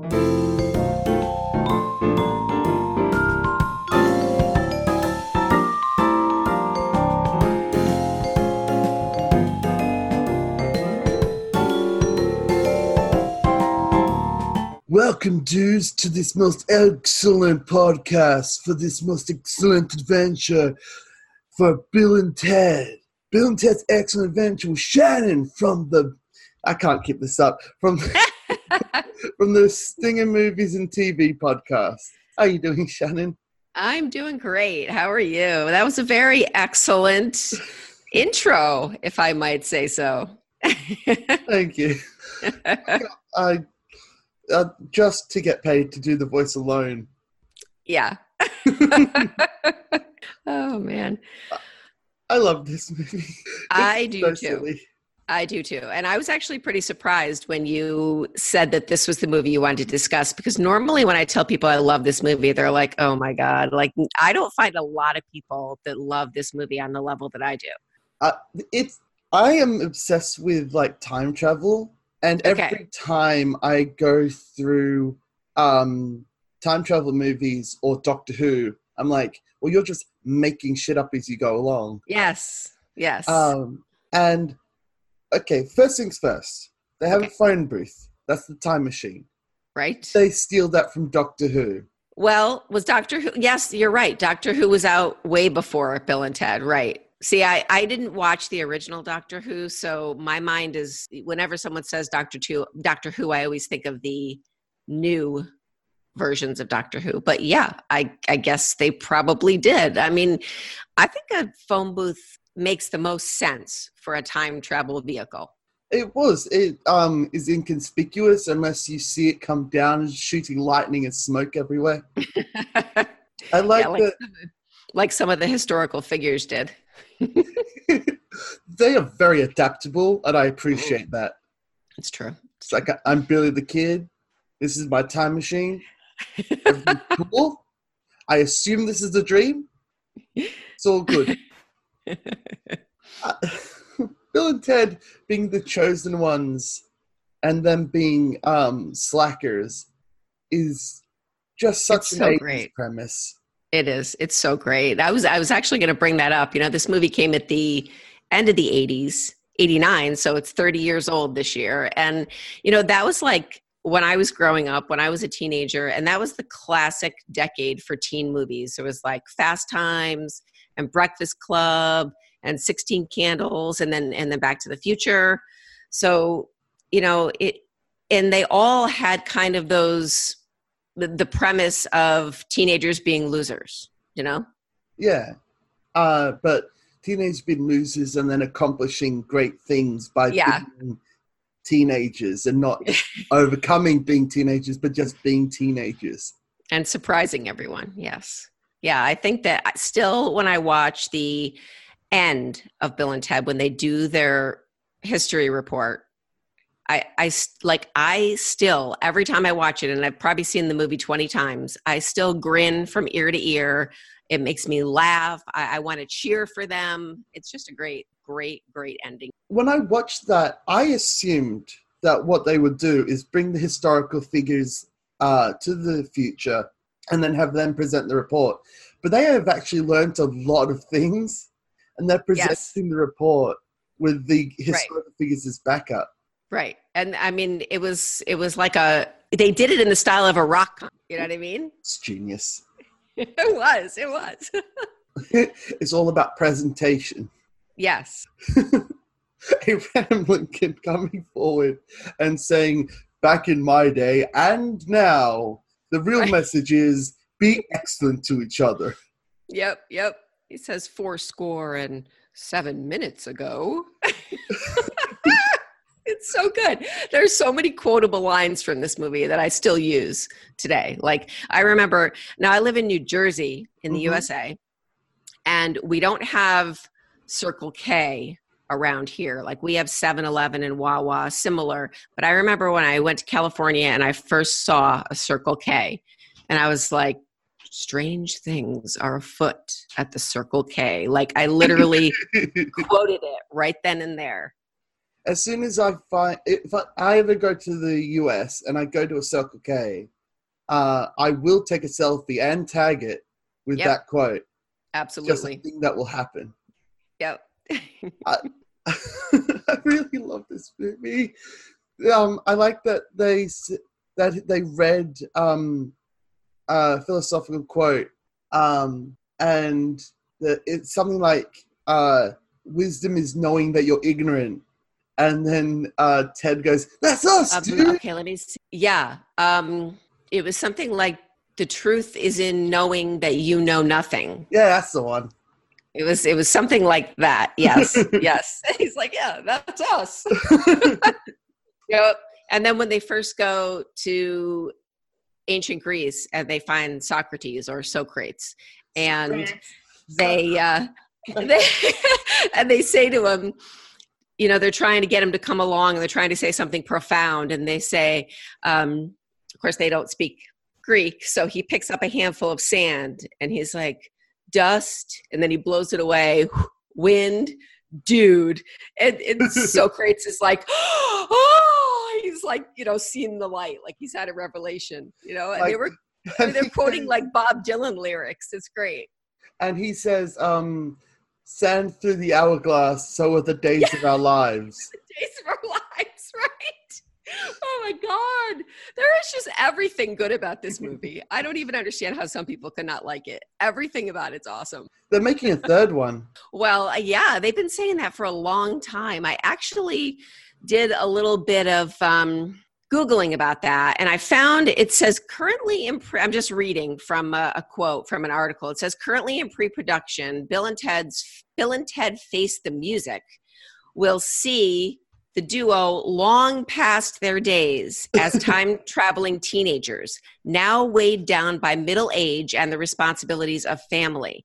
Welcome, dudes, to this most excellent podcast for this most excellent adventure for Bill and Ted. Bill and Ted's Excellent Adventure with Shannon from the. I can't keep this up. From from the Stinger Movies and TV podcast. How are you doing, Shannon? I'm doing great. How are you? That was a very excellent intro, if I might say so. Thank you. I uh, just to get paid to do the voice alone. Yeah. oh man. I love this movie. I do so too. Silly. I do too. And I was actually pretty surprised when you said that this was the movie you wanted to discuss because normally when I tell people I love this movie, they're like, oh my God. Like, I don't find a lot of people that love this movie on the level that I do. Uh, it's, I am obsessed with like time travel and every okay. time I go through um, time travel movies or Doctor Who, I'm like, well, you're just making shit up as you go along. Yes. Yes. Um, and okay, first things first. They have okay. a phone booth. That's the time machine. Right. They steal that from Doctor Who. Well, was Doctor Who? Yes, you're right. Doctor Who was out way before Bill and Ted. Right. See, I, I didn't watch the original Doctor Who, so my mind is whenever someone says Doctor Who, Doctor Who, I always think of the new versions of Doctor Who. But yeah, I, I guess they probably did. I mean, I think a phone booth makes the most sense for a time travel vehicle. It was. It um, is inconspicuous unless you see it come down and shooting lightning and smoke everywhere. I like, yeah, like the, like some of the historical figures did. they are very adaptable, and I appreciate that. It's true. It's like I'm Billy the Kid. This is my time machine. cool. I assume this is a dream. It's all good. Uh, Bill and Ted being the chosen ones and them being um, slackers is just such it's an so great premise. It is. It's so great. I was I was actually going to bring that up. You know, this movie came at the end of the 80s, 89, so it's 30 years old this year. And you know, that was like when I was growing up, when I was a teenager, and that was the classic decade for teen movies. It was like Fast Times and Breakfast Club and 16 Candles and then and then Back to the Future. So, you know, it and they all had kind of those the, the premise of teenagers being losers, you know? Yeah. Uh, but teenagers being losers and then accomplishing great things by yeah. being teenagers and not overcoming being teenagers, but just being teenagers. And surprising everyone, yes. Yeah, I think that still when I watch the end of Bill and Ted, when they do their history report, I, I like I still every time I watch it, and I've probably seen the movie twenty times. I still grin from ear to ear. It makes me laugh. I, I want to cheer for them. It's just a great, great, great ending. When I watched that, I assumed that what they would do is bring the historical figures uh, to the future and then have them present the report. But they have actually learned a lot of things, and they're presenting yes. the report with the historical right. figures as backup. Right. And I mean, it was it was like a they did it in the style of a rock. You know what I mean? It's genius. it was. It was. it's all about presentation. Yes. a Abraham Lincoln coming forward and saying, "Back in my day, and now, the real right. message is be excellent to each other." Yep. Yep. He says four score and seven minutes ago it's so good. There's so many quotable lines from this movie that I still use today. Like I remember now I live in New Jersey in the mm-hmm. USA and we don't have Circle K around here. Like we have 7-Eleven and Wawa similar, but I remember when I went to California and I first saw a Circle K and I was like strange things are afoot at the Circle K. Like I literally quoted it right then and there as soon as I find if I, I ever go to the US and I go to a Circle K, uh, I will take a selfie and tag it with Yep. that quote. Absolutely. Just a thing that will happen. Yep. I really love this movie. Um, I like that they that they read um, a philosophical quote, um, and that it's something like uh, "Wisdom is knowing that you're ignorant." And then uh, Ted goes, "That's us, Um, dude." okay, let me see. Yeah. Um, it was something like the truth is in knowing that you know nothing. Yeah, that's the one. It was it was something like that. Yes. yes. He's like, yeah, that's us. Yep. And then when they first go to ancient Greece and they find Socrates or Socrates, and they uh, they and they say to him, you know, they're trying to get him to come along, and they're trying to say something profound, and they say, um, of course, they don't speak Greek, so he picks up a handful of sand, and he's like, dust, and then he blows it away, wind, dude, and, and Socrates is like, oh, he's like, you know, seeing the light, like he's had a revelation, you know, and they were I mean, they're quoting like Bob Dylan lyrics. It's great. and he says, um, "Sand through the hourglass, so are the days of our lives." Days of our lives, right? Oh my God. There is just everything good about this movie. I don't even understand how some people could not like it. Everything about it's awesome. They're making a third one. Well, uh, yeah, they've been saying that for a long time. I actually did a little bit of um, Googling about that, and I found it says currently in pre- I'm just reading from a, a quote from an article. It says currently in pre production, Bill and Ted's Bill and Ted Face the Music will see the duo long past their days as time traveling teenagers, now weighed down by middle age and the responsibilities of family.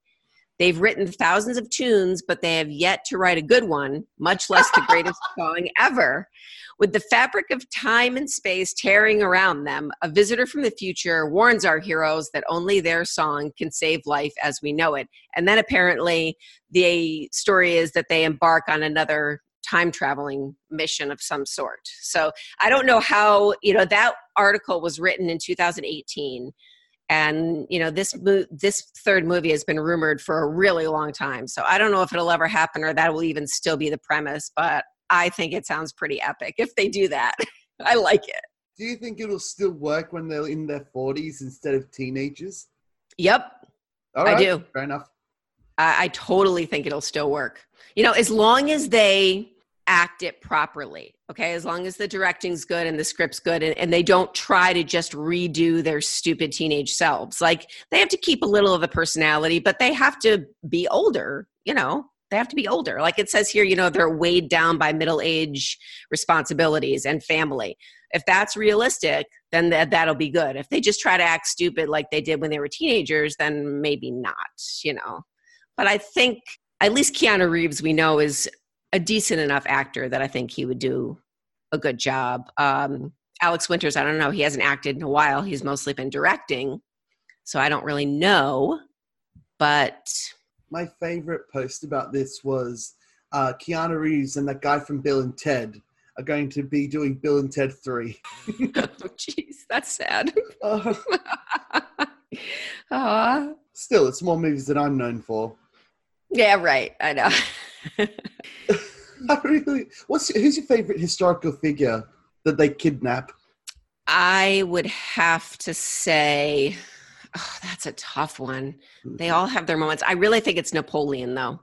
They've written thousands of tunes, but they have yet to write a good one, much less the greatest song ever. With the fabric of time and space tearing around them, a visitor from the future warns our heroes that only their song can save life as we know it. And then apparently, the story is that they embark on another time traveling mission of some sort. So I don't know how, you know, that article was written in 2018 and you know this mo- this third movie has been rumored for a really long time so i don't know if it'll ever happen or that will even still be the premise but i think it sounds pretty epic if they do that i like it Do you think it'll still work when they're in their forties instead of teenagers? yep All I do. Fair enough. I, I totally think it'll still work you know as long as they act it properly okay? As long as the directing's good and the script's good and, and they don't try to just redo their stupid teenage selves. Like they have to keep a little of the personality but they have to be older you know? They have to be older. Like it says here you know they're weighed down by middle age responsibilities and family. If that's realistic then that, that'll be good. If they just try to act stupid like they did when they were teenagers then maybe not you know? But i think at least keanu reeves we know is a decent enough actor that I think he would do a good job. Um, Alex Winters, I don't know. He hasn't acted in a while. He's mostly been directing, so I don't really know. But My favorite post about this was uh, Keanu Reeves and that guy from Bill and Ted are going to be doing Bill and Ted Three. oh, jeez, that's sad. Uh, still, it's more movies that I'm known for. yeah, right. I know. I oh, really. What's who's your favorite historical figure that they kidnap? I would have to say, oh, that's a tough one. They all have their moments. I really think it's Napoleon, though.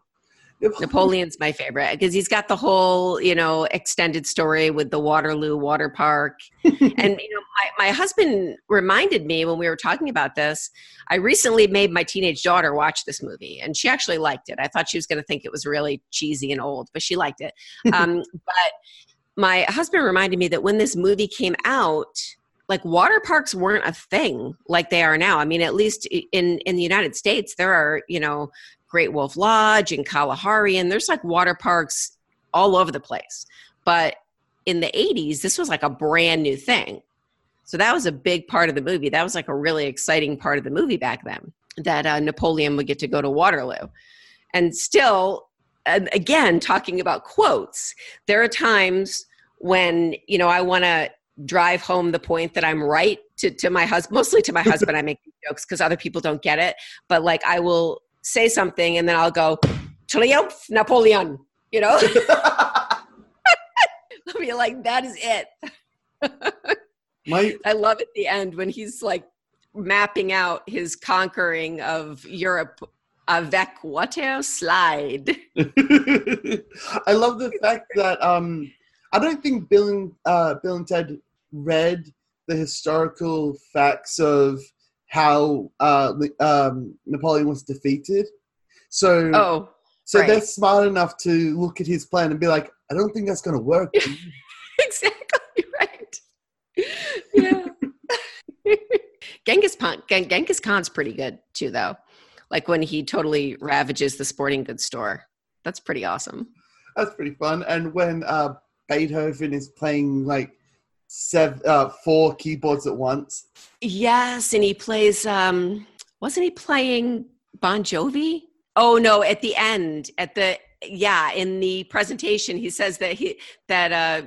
Napoleon's my favorite because he's got the whole, you know, extended story with the Waterloo Water Park. and, you know, my, my husband reminded me when we were talking about this, I recently made my teenage daughter watch this movie and she actually liked it. I thought she was going to think it was really cheesy and old, but she liked it. Um, but my husband reminded me that when this movie came out, like water parks weren't a thing like they are now. I mean, at least in in the United States, there are you know Great Wolf Lodge and Kalahari, and there's like water parks all over the place. But in the 80s, this was like a brand new thing. So that was a big part of the movie. That was like a really exciting part of the movie back then that uh, Napoleon would get to go to Waterloo. And still, and again, talking about quotes, there are times when, you know, I want to drive home the point that I'm right to, to my husband, mostly to my husband, I make jokes because other people don't get it. But like I will say something and then I'll go, Triumph Napoleon, you know? I'll be like, that is it. My I love at the end when he's like mapping out his conquering of Europe avec water slide. I love the fact that um, I don't think Bill and uh, Bill and Ted read the historical facts of how uh, um, Napoleon was defeated. So, Oh, so right. they're smart enough to look at his plan and be like, "I don't think that's going to work." exactly. Yeah. Genghis Khan, Gen- Genghis Khan's pretty good too, though. Like when he totally ravages the sporting goods store. That's pretty awesome. that's pretty fun. And when uh, Beethoven is playing like seven, uh, four keyboards at once, Yes, and he plays. um Wasn't he playing Bon Jovi? Oh no! At the end, at the yeah, in the presentation, he says that he that uh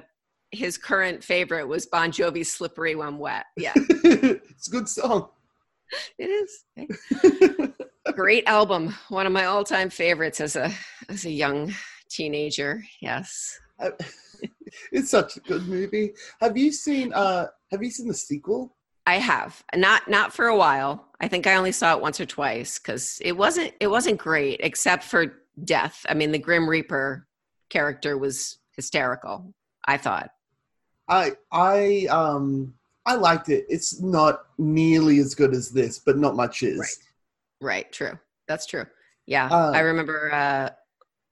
his current favorite was Bon Jovi's "Slippery When Wet." Yeah, it's a good song. it is. Great album. One of my all-time favorites as a as a young teenager. Yes. it's such a good movie. Have you seen? Uh, have you seen the sequel? I have not not for a while. I think I only saw it once or twice because it wasn't it wasn't great except for death. I mean, the Grim Reaper character was hysterical. I thought. I I um I liked it. It's not nearly as good as this, but not much is. Right. Right. True. That's true. Yeah, Uh, I remember uh,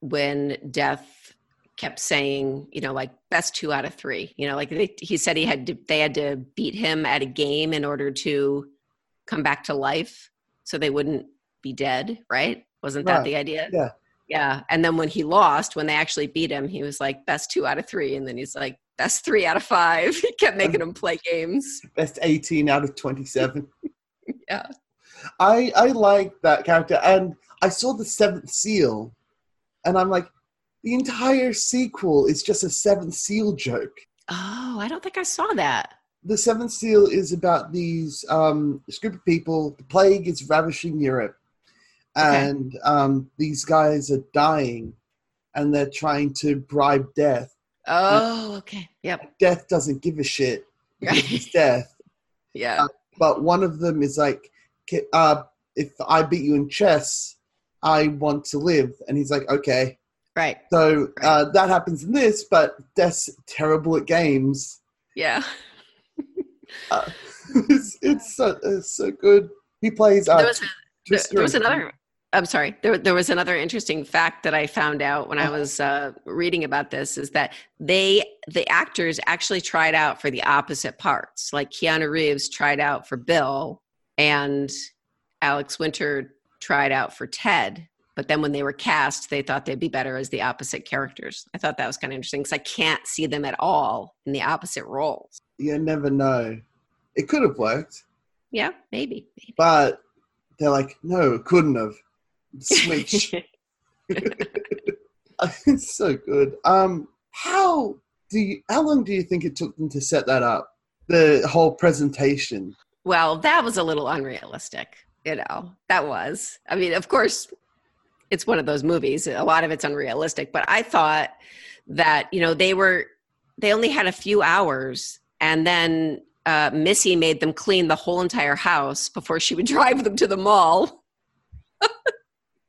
when Death kept saying, you know, like best two out of three. You know, like they, he said he had to, they had to beat him at a game in order to come back to life, so they wouldn't be dead. Right? Wasn't that Right. the idea? Yeah. Yeah. And then when he lost, when they actually beat him, he was like best two out of three, and then he's like best three out of five. He kept making him play games. Best eighteen out of twenty-seven. Yeah. I I like that character, and I saw the Seventh Seal, and I'm like, the entire sequel is just a Seventh Seal joke. Oh, I don't think I saw that. The Seventh Seal is about these um, this group of people. The plague is ravishing Europe, Okay. and um, these guys are dying, and they're trying to bribe death. Oh, okay. Yep. Death doesn't give a shit Right. it's death. Yeah. But one of them is like, uh, if I beat you in chess, I want to live. And he's like, okay. Right. So uh, that happens in this, but Death's terrible at games. Yeah. Uh, it's, it's, so, it's so good. He plays. Uh, There was, a, there, there was another. I'm sorry. There, there was another interesting fact that I found out when I was uh, reading about this is that they, the actors, actually tried out for the opposite parts. Like Keanu Reeves tried out for Bill, and Alex Winter tried out for Ted. But then when they were cast, they thought they'd be better as the opposite characters. I thought that was kind of interesting because I can't see them at all in the opposite roles. You never know. It could have worked, Yeah, maybe. maybe. but they're like, no, it couldn't have. Switch. it's so good. Um, how do you, how long do you think it took them to set that up? The whole presentation. Well, that was a little unrealistic. You know, that was. I mean, of course, it's one of those movies. A lot of it's unrealistic, but I thought that, you know, they were, they only had a few hours and then uh, Missy made them clean the whole entire house before she would drive them to the mall.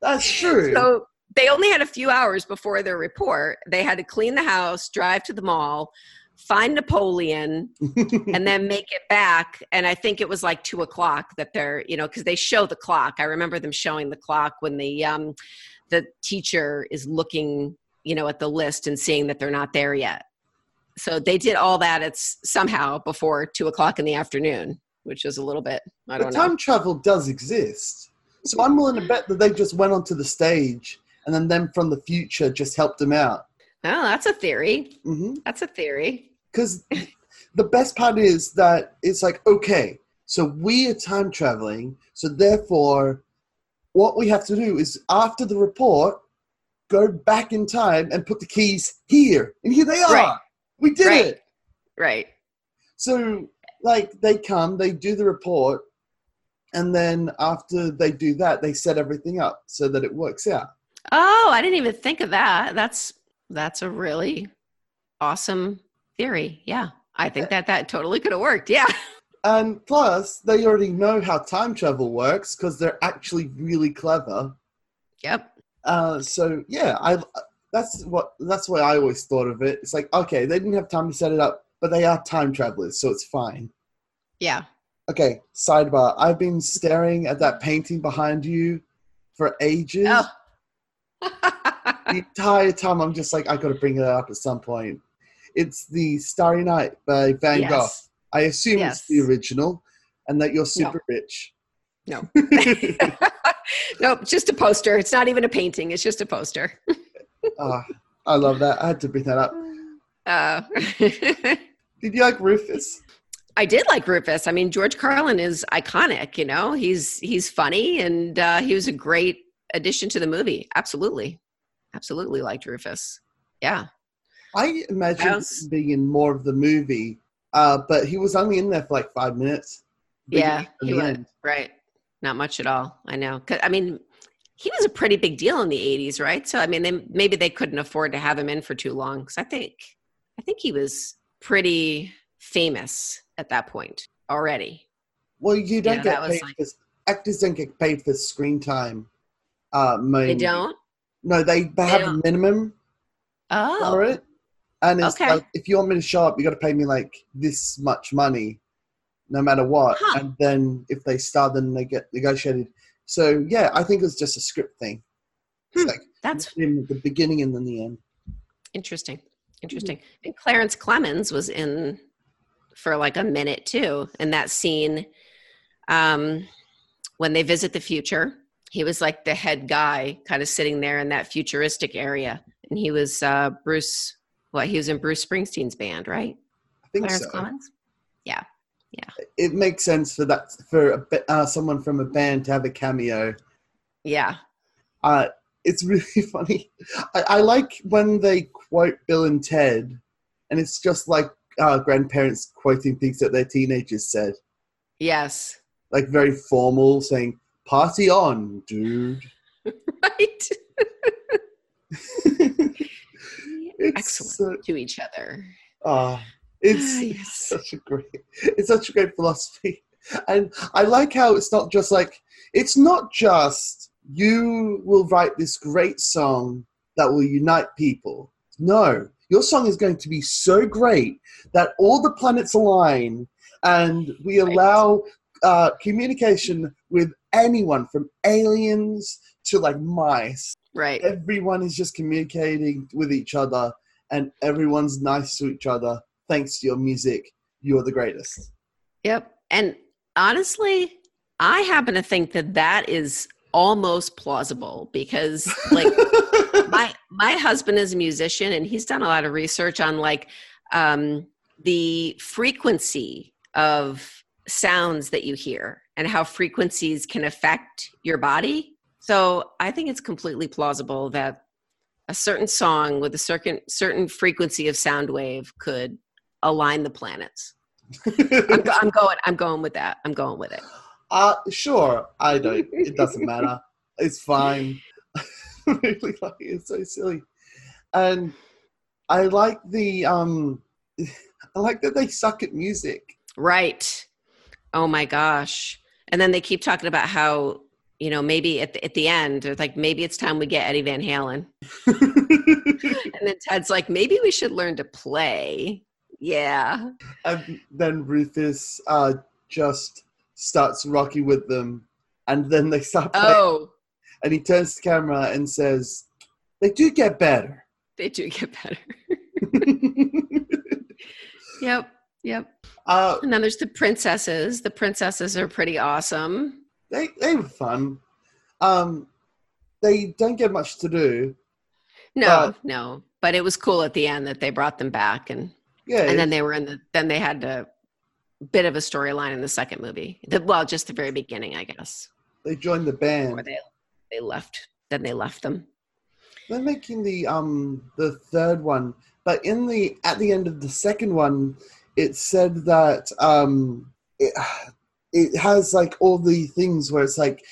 That's true. So they only had a few hours before their report. They had to clean the house, drive to the mall, find Napoleon, and then make it back. And I think it was like two o'clock that they're, you know, because they show the clock. I remember them showing the clock when the um, the teacher is looking, you know, at the list and seeing that they're not there yet. So they did all that. It's somehow before two o'clock in the afternoon, which is a little bit. I don't time know. travel does exist. So I'm willing to bet that they just went onto the stage and then them from the future just helped them out. Oh, that's a theory. hmm That's a theory. Because the best part is that it's like, okay, so we are time traveling. So therefore, what we have to do is after the report, go back in time and put the keys here, and here they are. Right. We did Right. it. Right. So, like, they come, they do the report, and then after they do that, they set everything up so that it works out. Oh, I didn't even think of that. That's that's a really awesome theory. Yeah. I think that that totally could have worked. Yeah. And plus, they already know how time travel works because they're actually really clever. Yep. Uh, so yeah, I that's what that's why I always thought of it. It's like okay, they didn't have time to set it up, but they are time travelers, so it's fine. Yeah. Okay, sidebar. I've been staring at that painting behind you for ages. Oh. The entire time, I'm just like, I got to bring it up at some point. It's the Starry Night by Van Gogh. I assume Yes. it's the original, and that you're super rich. No. nope, just a poster. It's not even a painting. It's just a poster. Ah, I love that. I had to bring that up. Uh, Did you like Rufus? I did like Rufus. I mean, George Carlin is iconic. You know, he's he's funny, and uh, he was a great addition to the movie. Absolutely, absolutely liked Rufus. Yeah, I imagine him being in more of the movie, uh, but he was only in there for like five minutes. yeah, he was right. Not much at all. I know. 'Cause, I mean, he was a pretty big deal in the '80s, right? So, I mean, they, maybe they couldn't afford to have him in for too long. Because I think, I think he was pretty famous at that point already. Well, you don't Yeah, get that was paid like- for actors don't get paid for screen time. Uh, They don't. No, they, they have a don't. minimum Oh, for it, and it's Okay. like if you want me to show up, you got to pay me like this much money, no matter what. Huh. And then if they star, then they get negotiated. So yeah, I think it's just a script thing. Hmm. like that's in the beginning and then the end. Interesting. Interesting. And Clarence Clemons was in for like a minute too. In that scene, um, when they visit the future, he was like the head guy, kind of sitting there in that futuristic area. And he was uh, Bruce. What he was in Bruce Springsteen's band, right? I think Clarence so. Clemons. Yeah yeah it makes sense for that for a, uh, someone from a band to have a cameo. Yeah. Uh, it's really funny. I, I like when they quote Bill and Ted, and it's just like uh, grandparents quoting things that their teenagers said, Yes. like very formal, saying "party on, dude." Right. it's Excellent to each other. So, uh, it's Ah, yes. such a great, it's such a great philosophy, and I like how it's not just like it's not just you will write this great song that will unite people. No, your song is going to be so great that all the planets align, and we Right. allow uh, communication with anyone from aliens to like mice. Right. Everyone is just communicating with each other, and everyone's nice to each other thanks to your music. You're the greatest. Yep. And honestly, I happen to think that that is almost plausible because like my my husband is a musician and he's done a lot of research on like um the frequency of sounds that you hear and how frequencies can affect your body. So I think it's completely plausible that a certain song with a certain certain frequency of sound wave could align the planets. I'm, go- I'm going. I'm going with that. I'm going with it. Uh, sure, I don't. It doesn't matter. It's fine. really like it's so silly, and I like the um, I like that they suck at music. Right. Oh my gosh. And then they keep talking about how you know maybe at the, at the end they're like maybe it's time we get Eddie Van Halen, and then Ted's like maybe we should learn to play. Yeah. and then Rufus uh, just starts rocking with them, and then they start playing, Oh, and he turns to the camera and says, "They do get better." they do get better. Yep. Yep. uh, And then there's the princesses. The princesses are pretty awesome. they they were fun. Um, they don't get much to do. No, But- no. But it was cool at the end that they brought them back and Yeah, and then they were in the then they had a bit of a storyline in the second movie. The, well, just the very beginning, I guess. they joined the band. they they left. Then they left them. they're making the um the third one, but in the at the end of the second one, it said that um it it has like all the things where it's like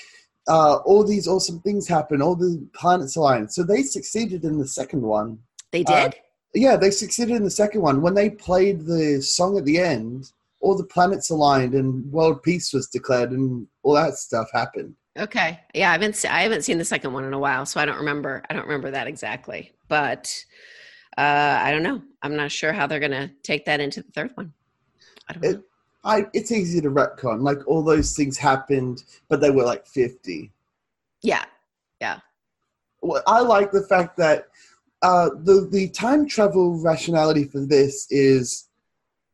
uh all these awesome things happen, all the planets align. So they succeeded in the second one. They Uh, did? Yeah, they succeeded in the second one when they played the song at the end. All the planets aligned and world peace was declared, and all that stuff happened. okay. Yeah, I haven't I haven't seen the second one in a while, so I don't remember I don't remember that exactly. But uh I don't know. I'm not sure how they're going to take that into the third one. I don't know. I, it's easy to retcon. Like all those things happened, but they were like fifty. yeah. Yeah. Well, I like the fact that uh, the the time travel rationality for this is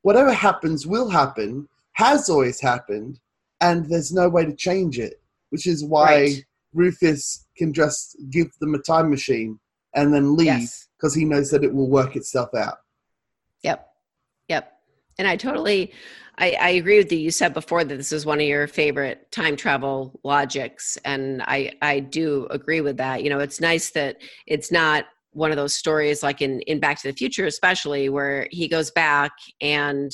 whatever happens will happen, has always happened, and there's no way to change it. Which is why Right. Rufus can just give them a time machine and then leave Yes. because he knows that it will work itself out. Yep. Yep. And I totally I, I agree with you. You said before that this is one of your favorite time travel logics. And I I do agree with that. You know, it's nice that it's not one of those stories like in, in Back to the Future, especially where he goes back and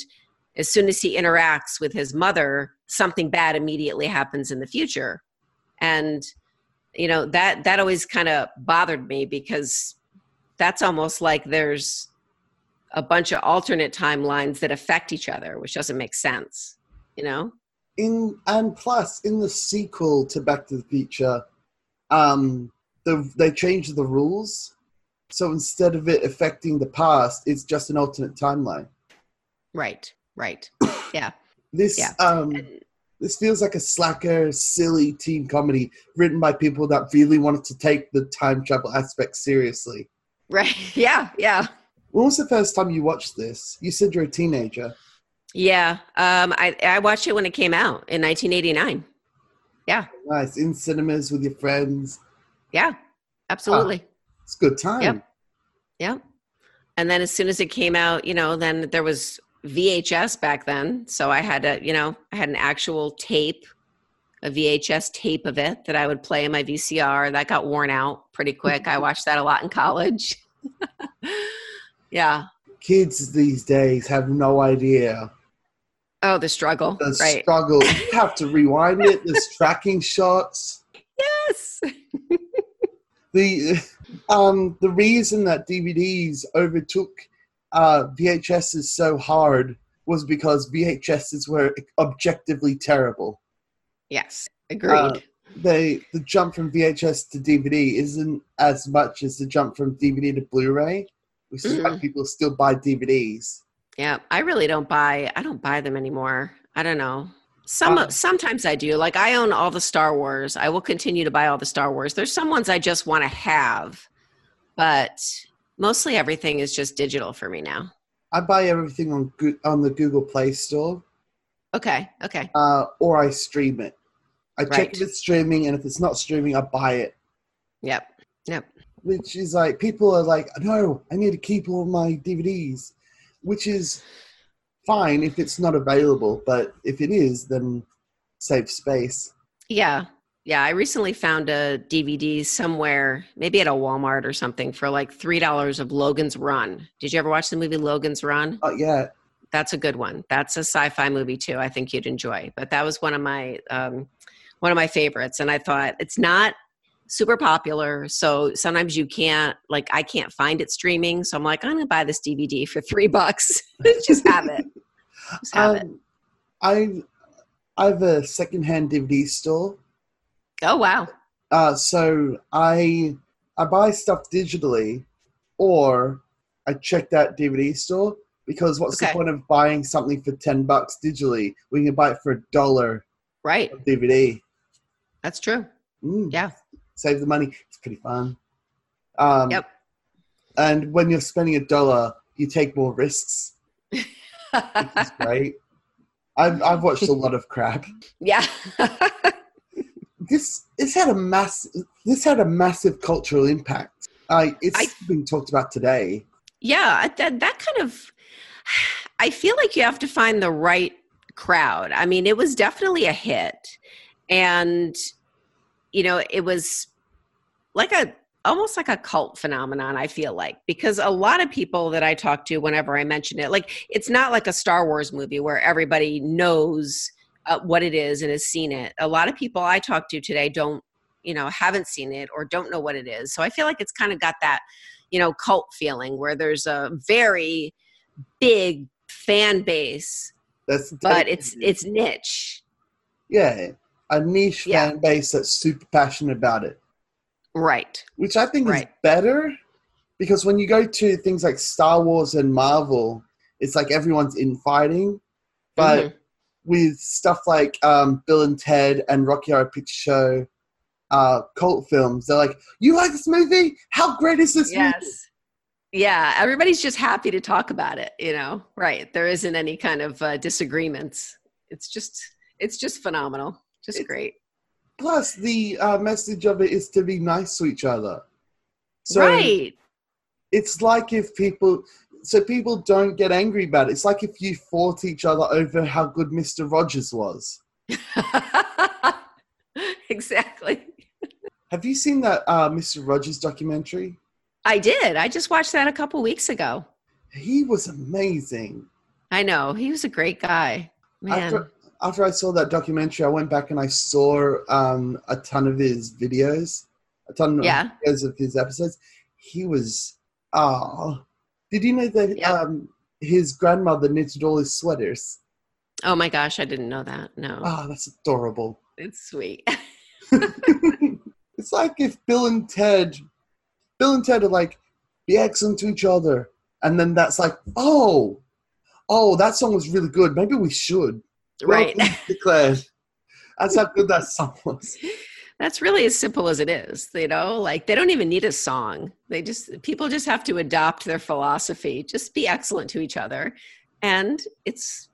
as soon as he interacts with his mother, something bad immediately happens in the future. And you know, that that always kind of bothered me because that's almost like there's a bunch of alternate timelines that affect each other, which doesn't make sense. You know? in and plus in the sequel to Back to the Future, um, the, they changed the rules. So instead of it affecting the past, it's just an alternate timeline. Right. Right. Yeah. This Yeah. um, And- this feels like a slacker, silly teen comedy written by people that really wanted to take the time travel aspect seriously. right. Yeah. Yeah. When was the first time you watched this? You said you're a teenager. Yeah. Um, I I watched it when it came out in 1989. Yeah. Nice in cinemas with your friends. Yeah. Absolutely. It's good time. Yep. Yeah. And then as soon as it came out, you know, then there was VHS back then. So I had a, you know, I had an actual tape, a VHS tape of it that I would play in my VCR. That got worn out pretty quick. I watched that a lot in college. yeah. Kids these days have no idea Oh, the struggle. the right. struggle. You have to rewind it. There's tracking shots. yes. The um the reason that DVDs overtook uh, VHSs so hard was because VHSs were objectively terrible. Yes. Agreed. Uh, They the jump from VHS to DVD isn't as much as the jump from DVD to Blu-ray, which is why Mm. people still buy DVDs. Yeah, I really don't buy. I don't buy them anymore. I don't know. Some Uh, sometimes I do. Like I own all the Star Wars. I will continue to buy all the Star Wars. There's some ones I just want to have, but mostly everything is just digital for me now. I buy everything on on the Google Play Store, Okay, okay, uh, or I stream it. I check if it's streaming, and if it's not streaming, I buy it. yep, yep. Which is like people are like, no, I need to keep all my DVDs, which is fine if it's not available, but if it is, then save space. Yeah, yeah. I recently found a DVD somewhere, maybe at a Walmart or something, for like three dollars of Logan's Run. Did you ever watch the movie Logan's Run? Not yet. that's a good one. That's a sci-fi movie too. I think you'd enjoy. But that was one of my um, one of my favorites, and I thought it's not super popular, so sometimes you can't like I can't find it streaming. So I'm like, I'm gonna buy this DVD for three bucks. Just have it. Just have it. Um, I I have a secondhand DVD store, Oh wow. uh, so I I buy stuff digitally, or I check that DVD store because what's Okay. the point of buying something for ten bucks digitally when you can buy it for a dollar Right. DVD? That's true. Mm, Yeah. save the money. It's pretty fun. Um, Yep. And when you're spending a dollar, you take more risks. It's great. I've I've watched a lot of crap. yeah. This this had a mass this had a massive cultural impact. I it's I- being talked about today. yeah that, that kind of i feel like you have to find the right crowd i mean it was definitely a hit and you know it was like a almost like a cult phenomenon i feel like because a lot of people that i talk to whenever i mention it like it's not like a star wars movie where everybody knows uh, what it is and has seen it a lot of people i talk to today don't you know haven't seen it or don't know what it is so i feel like it's kind of got that you know cult feeling where there's a very big fan base That's but it's it's niche yeah, a niche Yeah. fan base that's super passionate about it, right which I think is Right. better because when you go to things like Star Wars and Marvel, it's like everyone's infighting, but Mhm. With stuff like um, Bill and Ted and Rocky Horror Picture Show, uh, cult films, they're like, "You like this movie? How great is this movie?" yes yeah everybody's just happy to talk about it you know right there isn't any kind of uh, disagreements it's just it's just phenomenal just It's- great Plus, the uh, message of it is to be nice to each other. So right it's like if people, so people don't get angry about it. It's like if you fought each other over how good Mister Rogers was. exactly Have you seen that uh, Mister Rogers documentary? i did i just watched that a couple weeks ago He was amazing. i know he was a great guy man After after I saw that documentary, I went back and I saw um, a ton of his videos, a ton of Yeah. videos of his episodes. He was ah. Did you know that Yep. um, his grandmother knitted all his sweaters? oh my gosh i didn't know that no Ah, that's adorable. it's sweet it's like if Bill and Ted, Bill and Ted are like, be excellent to each other, and then that's like, oh, oh, that song was really good. Maybe we should. right declared. That's how good that song was. That's really as simple as it is, you know, like they don't even need a song. They just, people just have to adopt their philosophy. Just be excellent to each other. And it's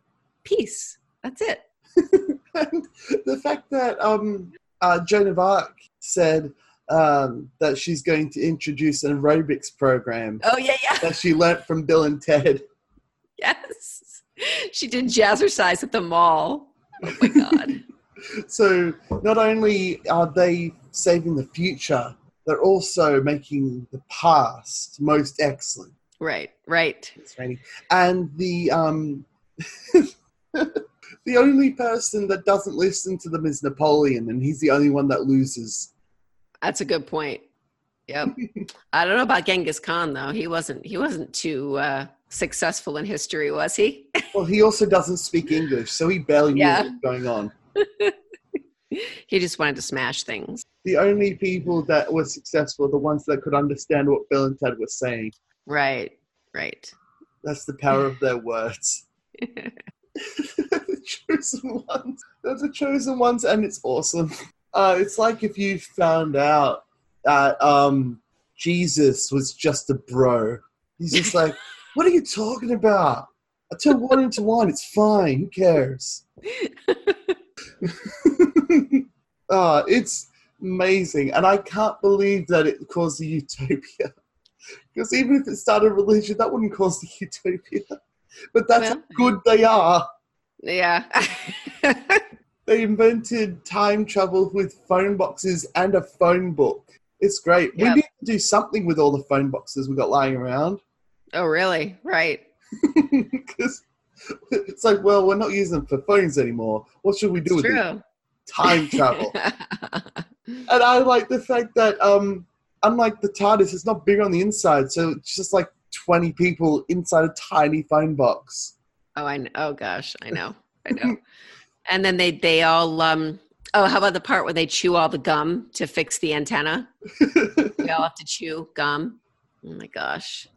peace. That's it. and the fact that um, uh, Joan of Arc said um, that she's going to introduce an aerobics program Oh, yeah, yeah. that she learnt from Bill and Ted. Yes. She did jazzercise at the mall. Oh, my God. So not only are they saving the future, they're also making the past most excellent. right, right. It's raining. And the um, the only person that doesn't listen to them is Napoleon, and he's the only one that loses. That's a good point. Yep. I don't know about Genghis Khan though. He wasn't he wasn't too uh successful in history, was he? Well, he also doesn't speak English, so he barely knew Yeah. what was going on. he just wanted to smash things. The only people that were successful the ones that could understand what Bill and Ted were saying. Right. Right. That's the power of their words. the chosen ones. They're the chosen ones, and it's awesome. Uh, it's like if you found out that um, Jesus was just a bro. He's just like, what are you talking about? I turn one into one. It's fine. Who cares? Uh, it's amazing, and I can't believe that it caused a utopia. Because even if it started religion, that wouldn't cause the utopia. But that's how good they are. yeah. They invented time travel with phone boxes and a phone book. It's great. Yep. We need to do something with all the phone boxes we got lying around. oh, really? Right. Because it's like, well, we're not using them for phones anymore. What should we do It's with. Time travel. and I like the fact that, um, unlike the TARDIS, it's not big on the inside, so it's just like 20 people inside a tiny phone box. oh, I know. Oh, gosh. I know. I know. and then they, they all, um, oh, how about the part where they chew all the gum to fix the antenna? They all have to chew gum. Oh, my gosh.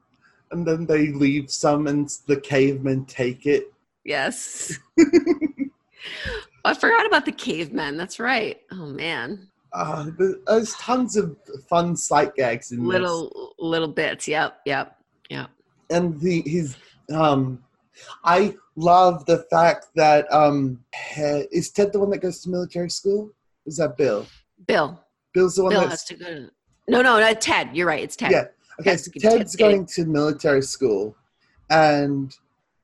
And then they leave some, and the cavemen take it. Yes. I forgot about the cavemen. That's right. Oh, man. Uh, there's tons of fun sight gags in this. Little, little bits. Yep. Yep. Yep. and the his um I love the fact that um is Ted the one that goes to military school? Is that Bill? Bill. Bill's the one Bill has to go to. No, no, no, Ted. You're right. It's Ted. yeah. Okay, Ted's- so Ted's Ted's going to military school, and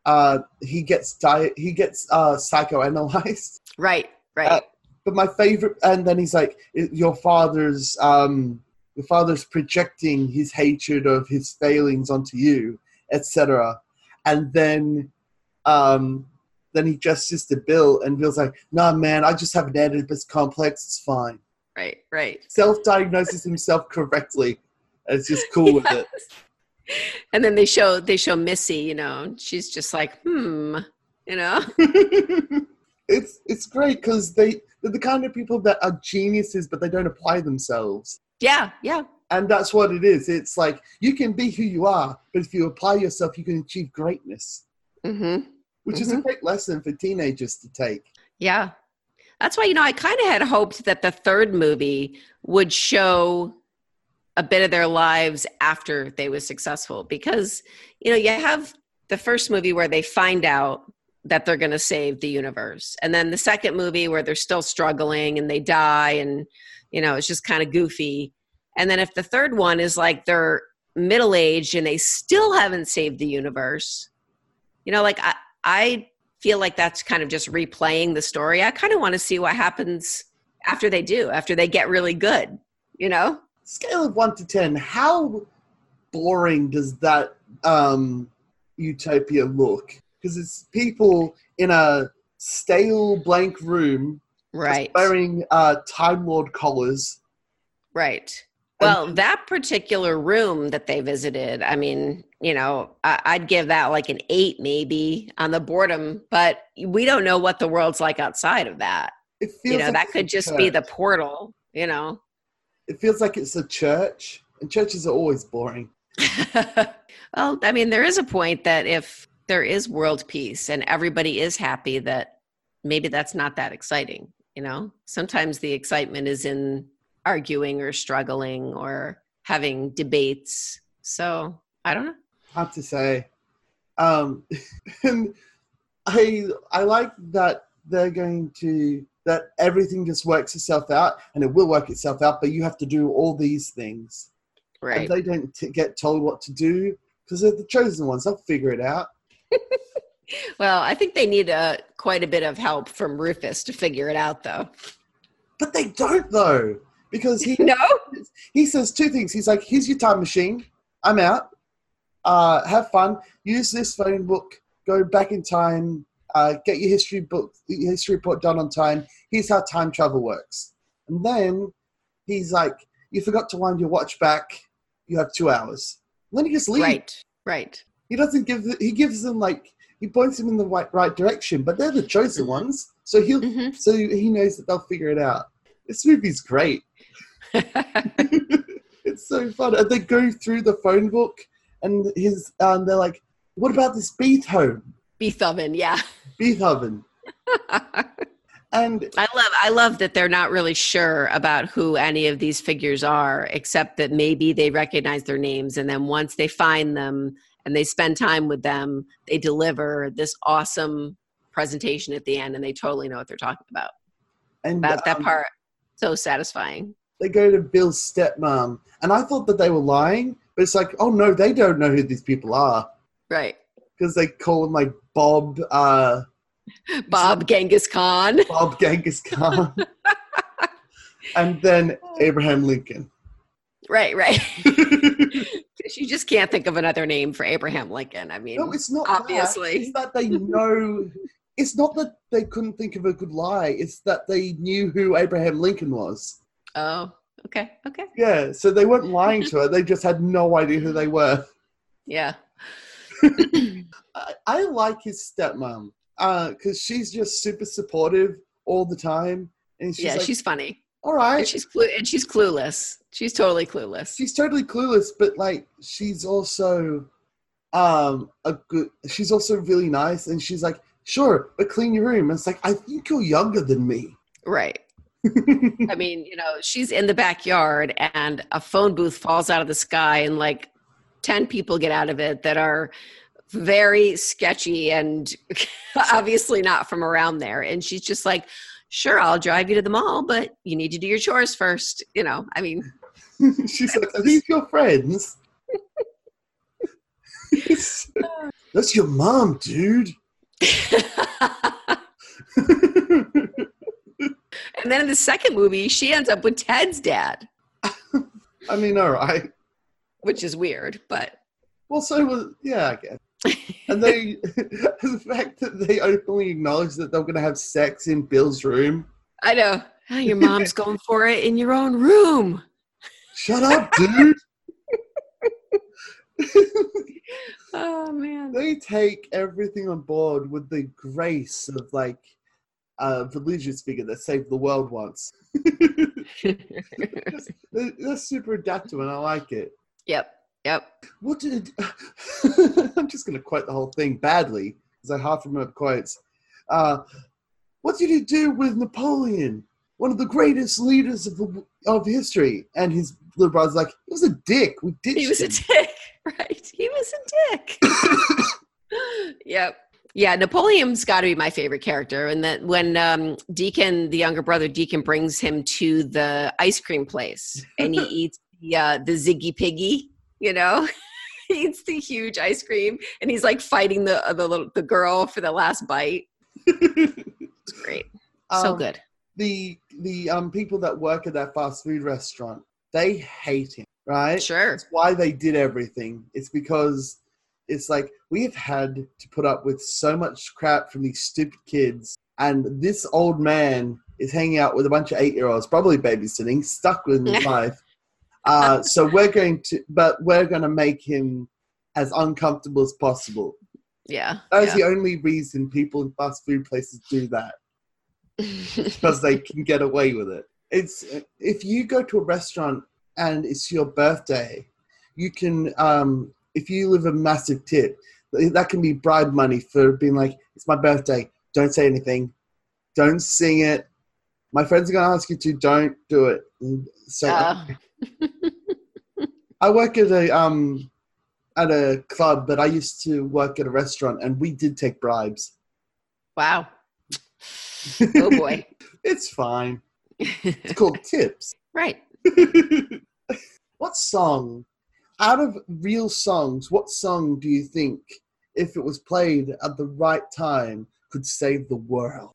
uh, he gets di- he gets uh, psychoanalyzed. Right. Right. Uh, But my favorite, and then he's like, "Your father's um, your father's projecting his hatred of his failings onto you, etc. And then, um, then he gestures to Bill, and Bill's like, "Nah, man, I just have an Oedipus complex. It's fine." Right, right. Self-diagnoses himself correctly. It's just cool with it. And then they show they show Missy, you know, she's just like, hmm, you know. it's it's great because they they're the kind of people that are geniuses, but they don't apply themselves. Yeah, yeah. And that's what it is. It's like you can be who you are, but if you apply yourself, you can achieve greatness. Mm-hmm. Which is a great lesson for teenagers to take. Yeah. That's why, you know, I kind of had hoped that the third movie would show a bit of their lives after they were successful because, you know, you have the first movie where they find out that they're going to save the universe. And then the second movie where they're still struggling and they die and, you know, it's just kind of goofy. And then if the third one is like they're middle aged and they still haven't saved the universe, you know, like I, I feel like that's kind of just replaying the story. I kind of want to see what happens after they do, after they get really good, you know? Scale of one to 10, how boring does that um, utopia look? Because it's people in a stale blank room right. wearing uh, time lord collars. Right. Well that particular room that they visited i mean you know I, i'd give that like an eight maybe on the boredom but we don't know what the world's like outside of that. It feels you know like that could just be the portal you know it feels like it's a church and churches are always boring. Well i mean there is a point that if there is world peace and everybody is happy that maybe that's not that exciting you know? Sometimes the excitement is in arguing or struggling or having debates. So i don't know. Hard to say. Um and i i like that they're going to that everything just works itself out and it will work itself out but you have to do all these things. Right. and they don't t- get told what to do because they're the chosen ones. They'll figure it out. Well i think they need a quite a bit of help from rufus to figure it out though. But they don't though because he no? he says two things. He's like here's your time machine. I'm out. Uh, have fun. Use this phone book. Go back in time uh, get your history book your history report done on time. Here's how time travel works. And then he's like you forgot to wind your watch back. You have two hours. And then he just leaves. Right right. He doesn't give the, he gives them like he points them in the right, right direction but they're the chosen ones. So he'll Mhm. so he knows that they'll figure it out. This movie's great. It's so fun. And they go through the phone book and his and they're like what about this beethoven? Beethoven yeah beethoven and I love I love that they're not really sure about who any of these figures are, except that maybe they recognize their names, and then once they find them and they spend time with them, they deliver this awesome presentation at the end, and they totally know what they're talking about. and That that um, part so satisfying. they go to bill's stepmom and i thought that they were lying but it's like oh no they don't know who these people are Right, because they call him like bob uh Bob Genghis Khan. Bob Genghis Khan, and then Abraham Lincoln. Right, right. you just can't think of another name for Abraham Lincoln. I mean, no, it's not. That. Obviously. it's that they know. It's not that they couldn't think of a good lie. It's that they knew who Abraham Lincoln was. oh, okay, okay, Yeah, so they weren't lying to her. They just had no idea who they were. yeah. I, I like his stepmom because she's just super supportive all the time, and she's yeah, like, she's funny. all right. And she's clu- and she's clueless. She's totally clueless. she's totally clueless, but like she's also um a good she's also really nice and she's like, sure, but clean your room. And it's like, I think you're younger than me. Right. I mean, you know, she's in the backyard and a phone booth falls out of the sky and like 10 people get out of it that are very sketchy and obviously not from around there. And she's just like, sure, I'll drive you to the mall, but you need to do your chores first. You know, I mean, she's like, Are these your friends? That's your mom, dude. and then in the second movie, she ends up with Ted's dad. I mean, all right. Which is weird, but Well, so was yeah, I guess. And they, the fact that they openly acknowledge that they're going to have sex in Bill's room. I know. Your mom's going for it in your own room. Shut up, dude. Oh man. they take everything on board with the grace of like a religious figure that saved the world once. They're, they're super adaptive, and I like it. Yep. Yep. What did I'm just going to quote the whole thing badly because I half remember quotes. Uh, what did he do with Napoleon, one of the greatest leaders of the, of history? And his little brother's like, he was a dick. We ditched He was a dick, right? He was a dick. yep. Yeah, Napoleon's got to be my favorite character. And that when um, Deacon, the younger brother Deacon, brings him to the ice cream place and he eats the, uh, the Ziggy Piggy, you know, he eats the huge ice cream and he's like fighting the uh, the little the girl for the last bite. It's great, so Um, good. The the um people that work at that fast food restaurant, they hate him, right? Sure. It's why they did everything. It's because it's like we have had to put up with so much crap from these stupid kids, and this old man is hanging out with a bunch of eight year olds, probably babysitting, stuck with his wife. Uh, so we're going to, but we're going to make him as uncomfortable as possible. Yeah. That is the only reason people in fast food places do that yeah. because they can get away with it. It's if you go to a restaurant and it's your birthday, you can um, if you leave a massive tip, that can be bribe money for being like, "It's my birthday. Don't say anything. Don't sing it. My friends are gonna ask you to. Don't do it." So Uh, I work at a um at a club, but I used to work at a restaurant, and we did take bribes. wow. Oh boy. It's fine. It's called tips. right. what song, out of real songs, what song do you think, if it was played at the right time, could save the world?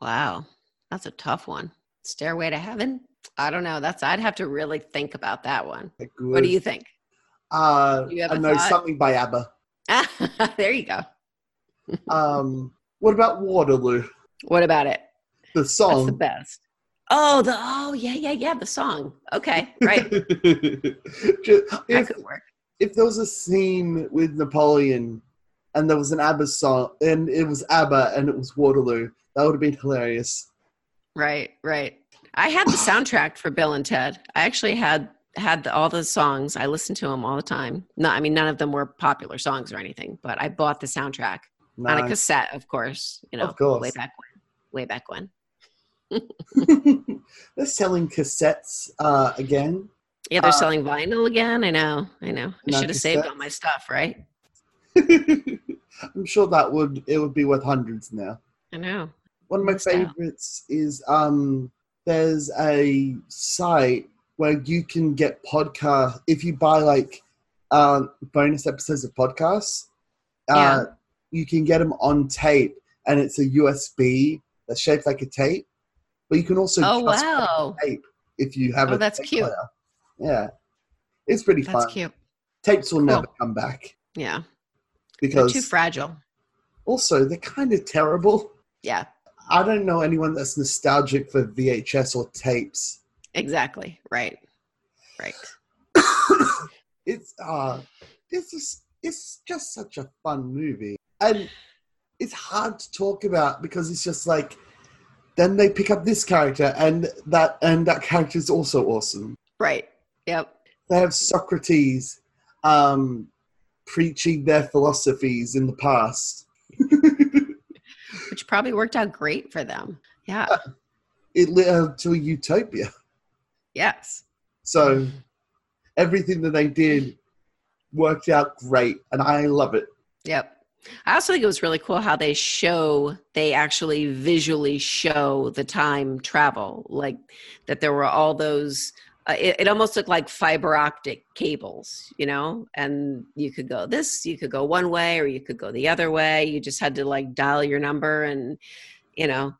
Wow, that's a tough one. Stairway to Heaven? I don't know. That's I'd have to really think about that one. What do you think? Uh, Do you I know thought? something by ABBA. there you go. Um, what about Waterloo? What about it? The That's the song. best. Oh, the oh yeah yeah yeah the song. Okay, right. Just- That if, could work. if there was a scene with Napoleon and there was an ABBA song and it was ABBA and it was Waterloo, that would have been hilarious. Right, right. I had the soundtrack for Bill and Ted. I actually had had the, all the songs. I listened to them all the time. No, I mean none of them were popular songs or anything, but I bought the soundtrack on a cassette, of course. You know, Of course. way back when. Way back when. They're selling cassettes uh, again. Yeah, they're Uh, selling vinyl again. I know. I know. I should have saved all my stuff, right? I'm sure that would it would be worth hundreds now. I know. One of my favorites is um, there's a site where you can get podcast if you buy like um, bonus episodes of podcasts. Uh, Yeah. You can get them on tape, and it's a USB that's shaped like a tape. But you can also Oh just wow, tape if you have Oh, a that's cute. player. Yeah, it's pretty fun. that's fun. cute. Tapes will Cool. never come back Yeah, because they're too fragile. also they're kind of terrible. Yeah, I don't know anyone that's nostalgic for VHS or tapes. exactly. Right, right. it's uh this is it's just such a fun movie. And it's hard to talk about because it's just like then they pick up this character and that and that character is also awesome. Right. Yep. They have Socrates um preaching their philosophies in the past. Probably worked out great for them. Yeah. Uh, it led uh, to a utopia. Yes. So everything that they did worked out great, and I love it. Yep. I also think it was really cool how they show, they actually visually show the time travel, like that there were all those. Uh, it, it almost looked like fiber optic cables, you know, and you could go this, you could go one way, or you could go the other way. You just had to like dial your number and, you know,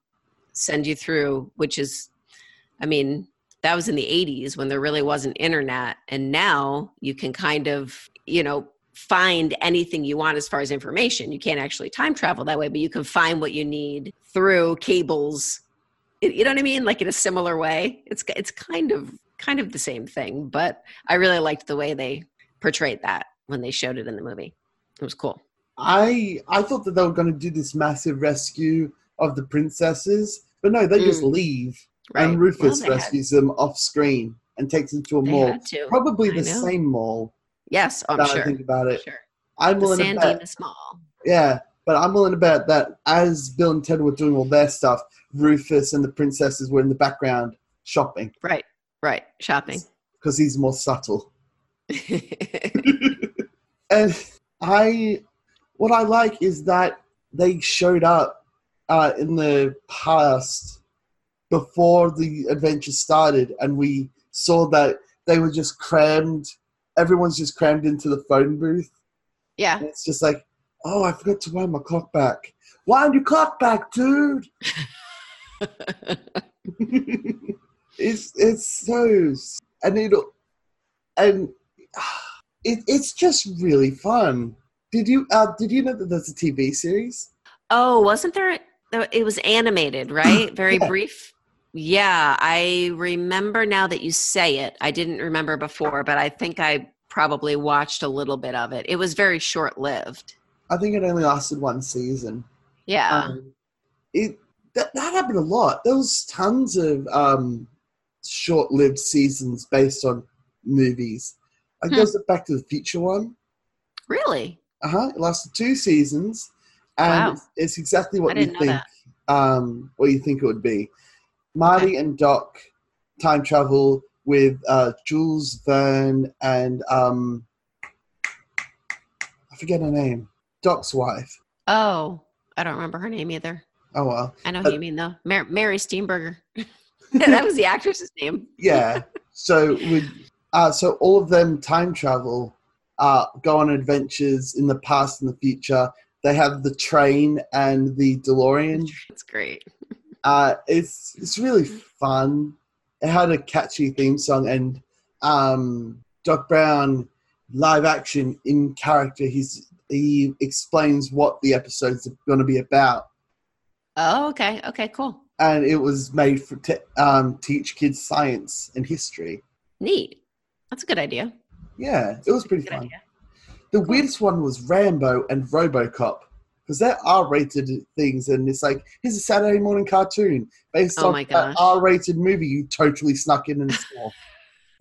send you through, which is, I mean, that was in the 80s when there really wasn't internet. And now you can kind of you know find anything you want as far as information. You can't actually time travel that way but you can find what you need through cables. You know what i mean? Like in a similar way. It's it's kind of kind of the same thing but i really liked the way they portrayed that when they showed it in the movie it was cool I I thought that they were going to do this massive rescue of the princesses, but no, they just Mm. leave, right and Rufus Well, they had- rescues them off screen and takes them to a they mall, had to. probably I the know. same mall. yes oh, i'm Now I sure think about it, sure I'm the willing to bet. mall Yeah, but I'm willing to bet that as Bill and Ted were doing all their stuff, Rufus and the princesses were in the background shopping right right shopping because he's more subtle. and I, what I like is that they showed up uh, in the past before the adventure started, and we saw that they were just crammed. Everyone's just crammed into the phone booth. yeah And it's just like, oh, I forgot to wind my clock back. Wind your clock back, dude. it's it's so and it and it, it's just really fun. Did you uh, did you know that there's a TV series? Oh, wasn't there? It was animated, right? Very Yeah. brief. Yeah, I remember now that you say it. I didn't remember before, but I think I probably watched a little bit of it. It was very short lived. I think it only lasted one season. Yeah. Um, it that, that happened a lot. There was tons of um, short-lived seasons based on movies. Like Hmm. there's the Back to the Future one. really? Uh huh. It lasted two seasons, and Wow. it's, it's exactly I what you didn't know think. Um, what you think it would be. Marty and Doc time travel with uh, Jules Verne and um, I forget her name. Doc's wife. Oh, I don't remember her name either. Oh well. I know Uh, who you mean though. Mar- Mary Steenburgen. that was the actress's name. yeah. So with uh, so all of them time travel, uh, go on adventures in the past and the future. They have the train and the DeLorean. It's great. Uh, it's it's really fun. It had a catchy theme song, and um, Doc Brown live action in character. He's he explains what the episodes are going to be about, Oh, okay. Okay, cool. And it was made for to um, teach kids science and history. Neat. That's a good idea. Yeah, it was pretty fun. idea. The weirdest one was Rambo and RoboCop because they're R-rated things, and it's like here's a Saturday morning cartoon based Oh on gosh. R-rated movie you totally snuck in and saw.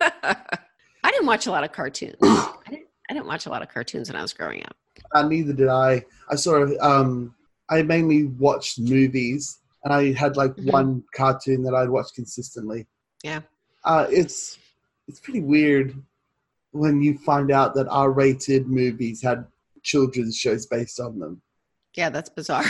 I didn't watch a lot of cartoons. I didn't. I didn't watch a lot of cartoons when I was growing up. Uh, neither did I. I saw. Um, I mainly watched movies, and I had like Mhm. one cartoon that I'd watch consistently. Yeah. Uh, it's it's pretty weird when you find out that R-rated movies had children's shows based on them. Yeah, that's bizarre.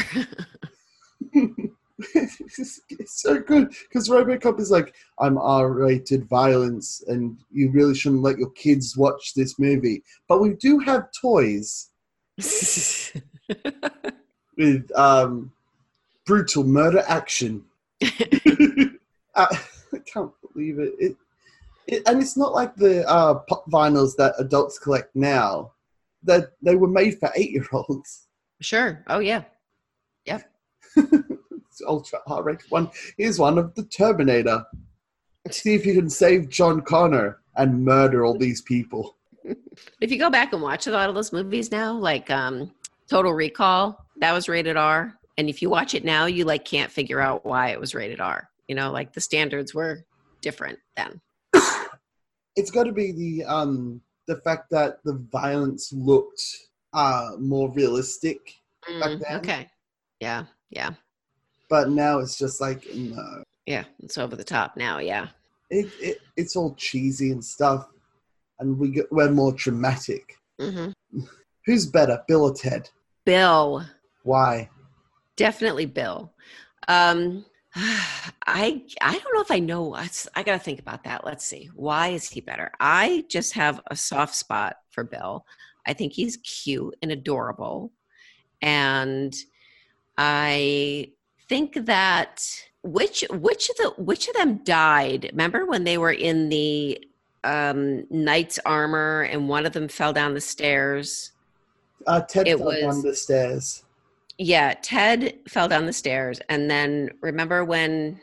it's, it's so good because RoboCop is like, I'm R-rated violence, and you really shouldn't let your kids watch this movie. But we do have toys with um, brutal murder action. I, I can't believe it. It, it. And it's not like the uh, pop vinyls that adults collect now. That they were made for eight-year-olds. sure. Oh yeah. Yep. It's ultra R-rated one. Here's one of the Terminator. See if you can save John Connor and murder all these people. If you go back and watch a lot of those movies now, like um, Total Recall, that was rated R, and if you watch it now, you like can't figure out why it was rated R. You know, like the standards were different then. It's got to be the um the fact that the violence looked uh more realistic, Back Mm, then? okay. Yeah. Yeah. but now it's just like no. Yeah. It's over the top now. Yeah. It, it it's all cheesy and stuff, and we get, we're more dramatic. hmm Who's better, Bill or Ted? Bill. Why? Definitely Bill. Um, I I don't know if I know. I, s- I gotta think about that. Let's see. Why is he better? I just have a soft spot for Bill. I think he's cute and adorable, and I think that which which of the which of them died? Remember when they were in the um, knight's armor and one of them fell down the stairs? Uh, Ted It fell was- down the stairs. Yeah, Ted fell down the stairs, and then remember when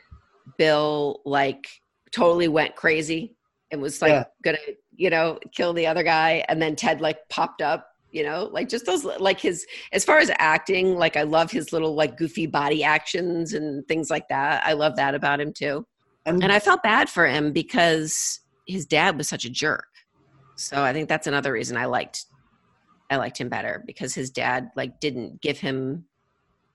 Bill like totally went crazy and was like Yeah. gonna, you know, kill the other guy, and then Ted like popped up, you know, like just those like his as far as acting, like I love his little like goofy body actions and things like that. I love that about him too, And, and I felt bad for him because his dad was such a jerk. So I think that's another reason I liked I liked him better because his dad like didn't give him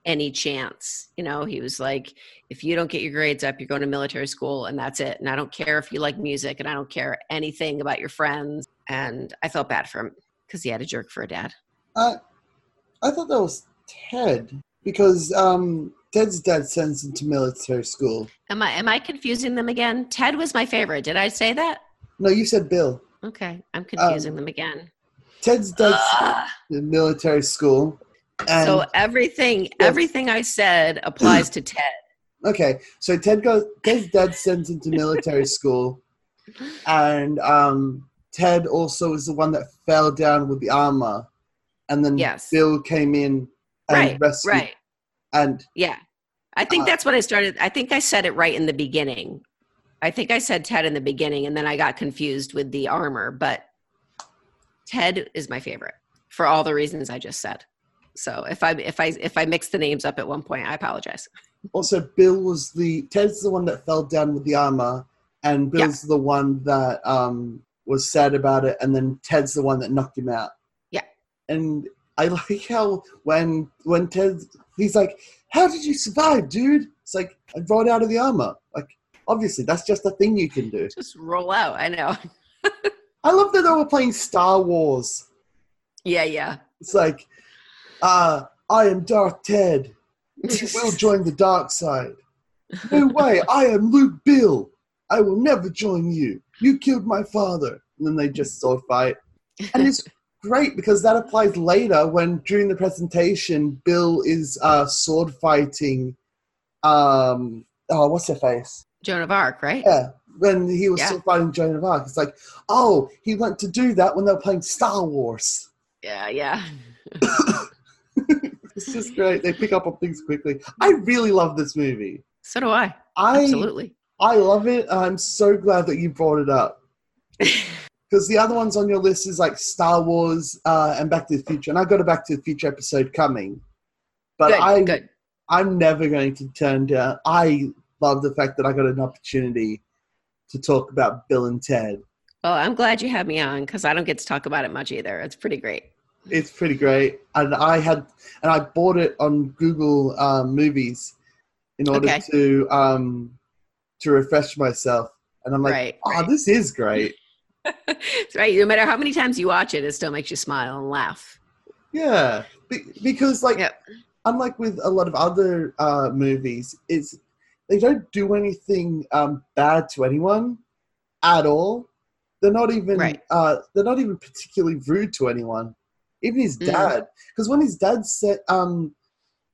any chance. You know, he was like, if you don't get your grades up, you're going to military school and that's it. And I don't care if you like music and I don't care anything about your friends. And I felt bad for him because he had a jerk for a dad. uh, I thought that was Ted because um, Ted's dad sends him to military school. Am I am I confusing them again? Ted was my favorite. Did I say that? No, you said Bill. Okay, I'm confusing Um, them again. Ted's Ugh. sent military school. And so everything Yes. everything I said applies to Ted. Okay, so Ted goes. Ted's dad sends him to military school, and um, Ted also is the one that fell down with the armor, and then Yes. Bill came in and Right, rescued. right. And Yeah. I think Uh, that's what I started. I think I said it right in the beginning. I think I said Ted in the beginning and then I got confused with the armor, but Ted is my favorite for all the reasons I just said. So if I if I if I mix the names up at one point, I apologize. also, Bill was the Ted's the one that fell down with the armor, and Yeah. Bill's the one that um, was sad about it, and then Ted's the one that knocked him out. Yeah. And I like how when when Ted he's like, "How did you survive, dude?" It's like I brought out of the armor. Like obviously, that's just a thing you can do. Just roll out. I know. I love that they were playing Star Wars. Yeah, yeah. It's like, uh, I am Darth Ted. We will join the dark side. No way, I am Luke Bill. I will never join you. You killed my father. And then they just sword fight. And it's great because that applies later when during the presentation, Bill is uh, sword fighting. Um, oh, what's her face? Joan of Arc, right? Yeah, when he was Yeah. sword fighting Joan of Arc. It's like, oh, he went to do that when they were playing Star Wars. Yeah, yeah. It's just great. They pick up on things quickly. I really love this movie. So do I. I Absolutely. I love it. I'm so glad that you brought it up because the other ones on your list is like Star Wars uh, and Back to the Future, and I got a Back to the Future episode coming. But good, I good. I'm never going to turn down. I love the fact that I got an opportunity to talk about Bill and Ted. Well, I'm glad you had me on because I don't get to talk about it much either. It's pretty great. It's pretty great, and I had and I bought it on Google um, Movies in order Okay. to um, to refresh myself. And I'm like, right. oh, right. this is great. That's right. No matter how many times you watch it, it still makes you smile and laugh. Yeah, Be- because like Yep. unlike with a lot of other uh, movies, it's they don't do anything um, bad to anyone at all. They're not even Right. uh, they're not even particularly rude to anyone, even his Mm. dad. Because when his dad said um,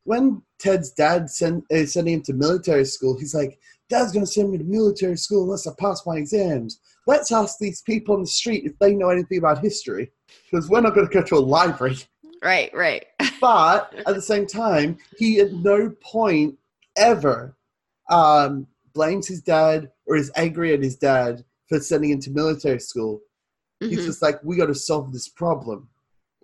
when Ted's dad sent uh, sending him to military school, he's like, "Dad's going to send me to military school unless I pass my exams." Let's ask these people on the street if they know anything about history, because we're not going to go to a library. Right, right. But at the same time, he at no point ever um, blames his dad or is angry at his dad for sending him to military school. He's Mhm. just like, we got to solve this problem.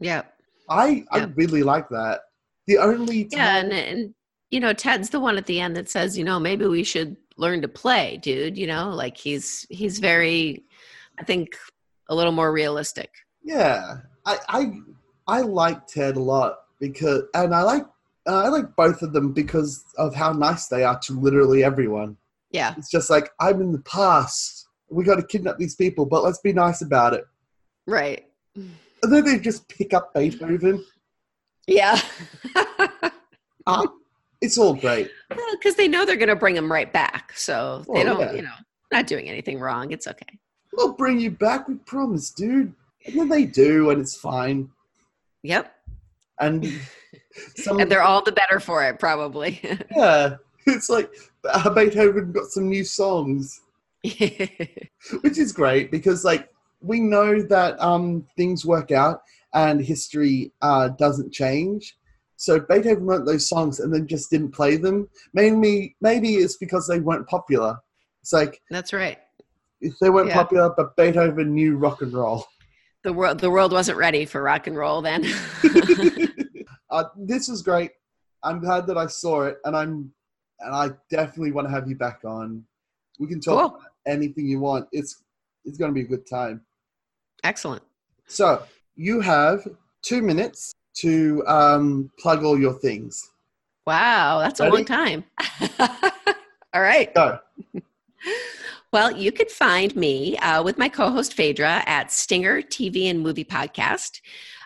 Yeah. I I really like that. The only Yeah. And, and, you know, Ted's the one at the end that says, you know, maybe we should learn to play, dude. You know, like he's, he's very, I think, a little more realistic. yeah, I, I I like Ted a lot because, and I like I like both of them because of how nice they are to literally everyone. Yeah. It's just like I'm in the past. We got to kidnap these people, but let's be nice about it. Right. And then they just pick up Beethoven. Yeah. Ah, it's all great. Because they know they're going to bring him right back. So they Oh, don't, yeah. you know, not doing anything wrong. It's okay. We'll bring you back, we promise, dude. And then they do, and it's fine. Yep. And some, And they're all the better for it, probably. yeah, it's like uh, Beethoven got some new songs, which is great because like we know that um, things work out and history uh, doesn't change. So Beethoven wrote those songs and then just didn't play them. Maybe maybe it's because they weren't popular. It's like That's right. they weren't Yeah. popular, but Beethoven knew rock and roll. The world the world wasn't ready for rock and roll then. uh, this is great. I'm glad that I saw it, and I'm and I definitely want to have you back on. We can talk Cool. about anything you want. It's it's going to be a good time. Excellent. So you have two minutes to um, plug all your things. Wow, that's a long time. All right. Go. Well, you could find me uh, with my co host Phaedra at Stinger TV and Movie Podcast.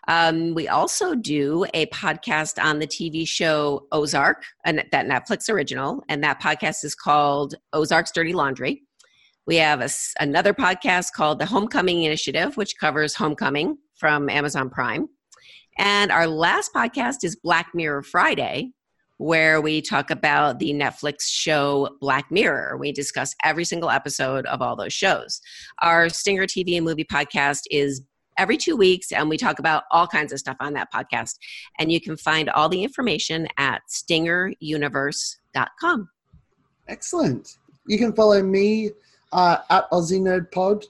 Um, we also do a podcast on the TV show Ozark, and that Netflix original, and that podcast is called Ozark's Dirty Laundry. We have a another podcast called the Homecoming Initiative, which covers Homecoming from Amazon Prime. And our last podcast is Black Mirror Friday, where we talk about the Netflix show Black Mirror. We discuss every single episode of all those shows. Our Stinger TV and movie podcast is every two weeks, and we talk about all kinds of stuff on that podcast. And you can find all the information at stingeruniverse.com. Excellent. You can follow me uh, at Aussie Nerd Pod.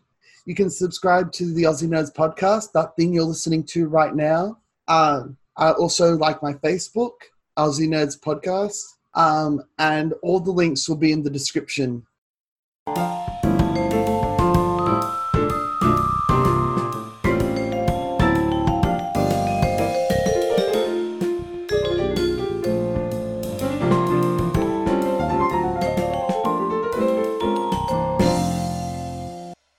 You can subscribe to the Aussie Nerds podcast, that thing you're listening to right now. Um, I also like my Facebook, Aussie Nerds Podcast, um, and all the links will be in the description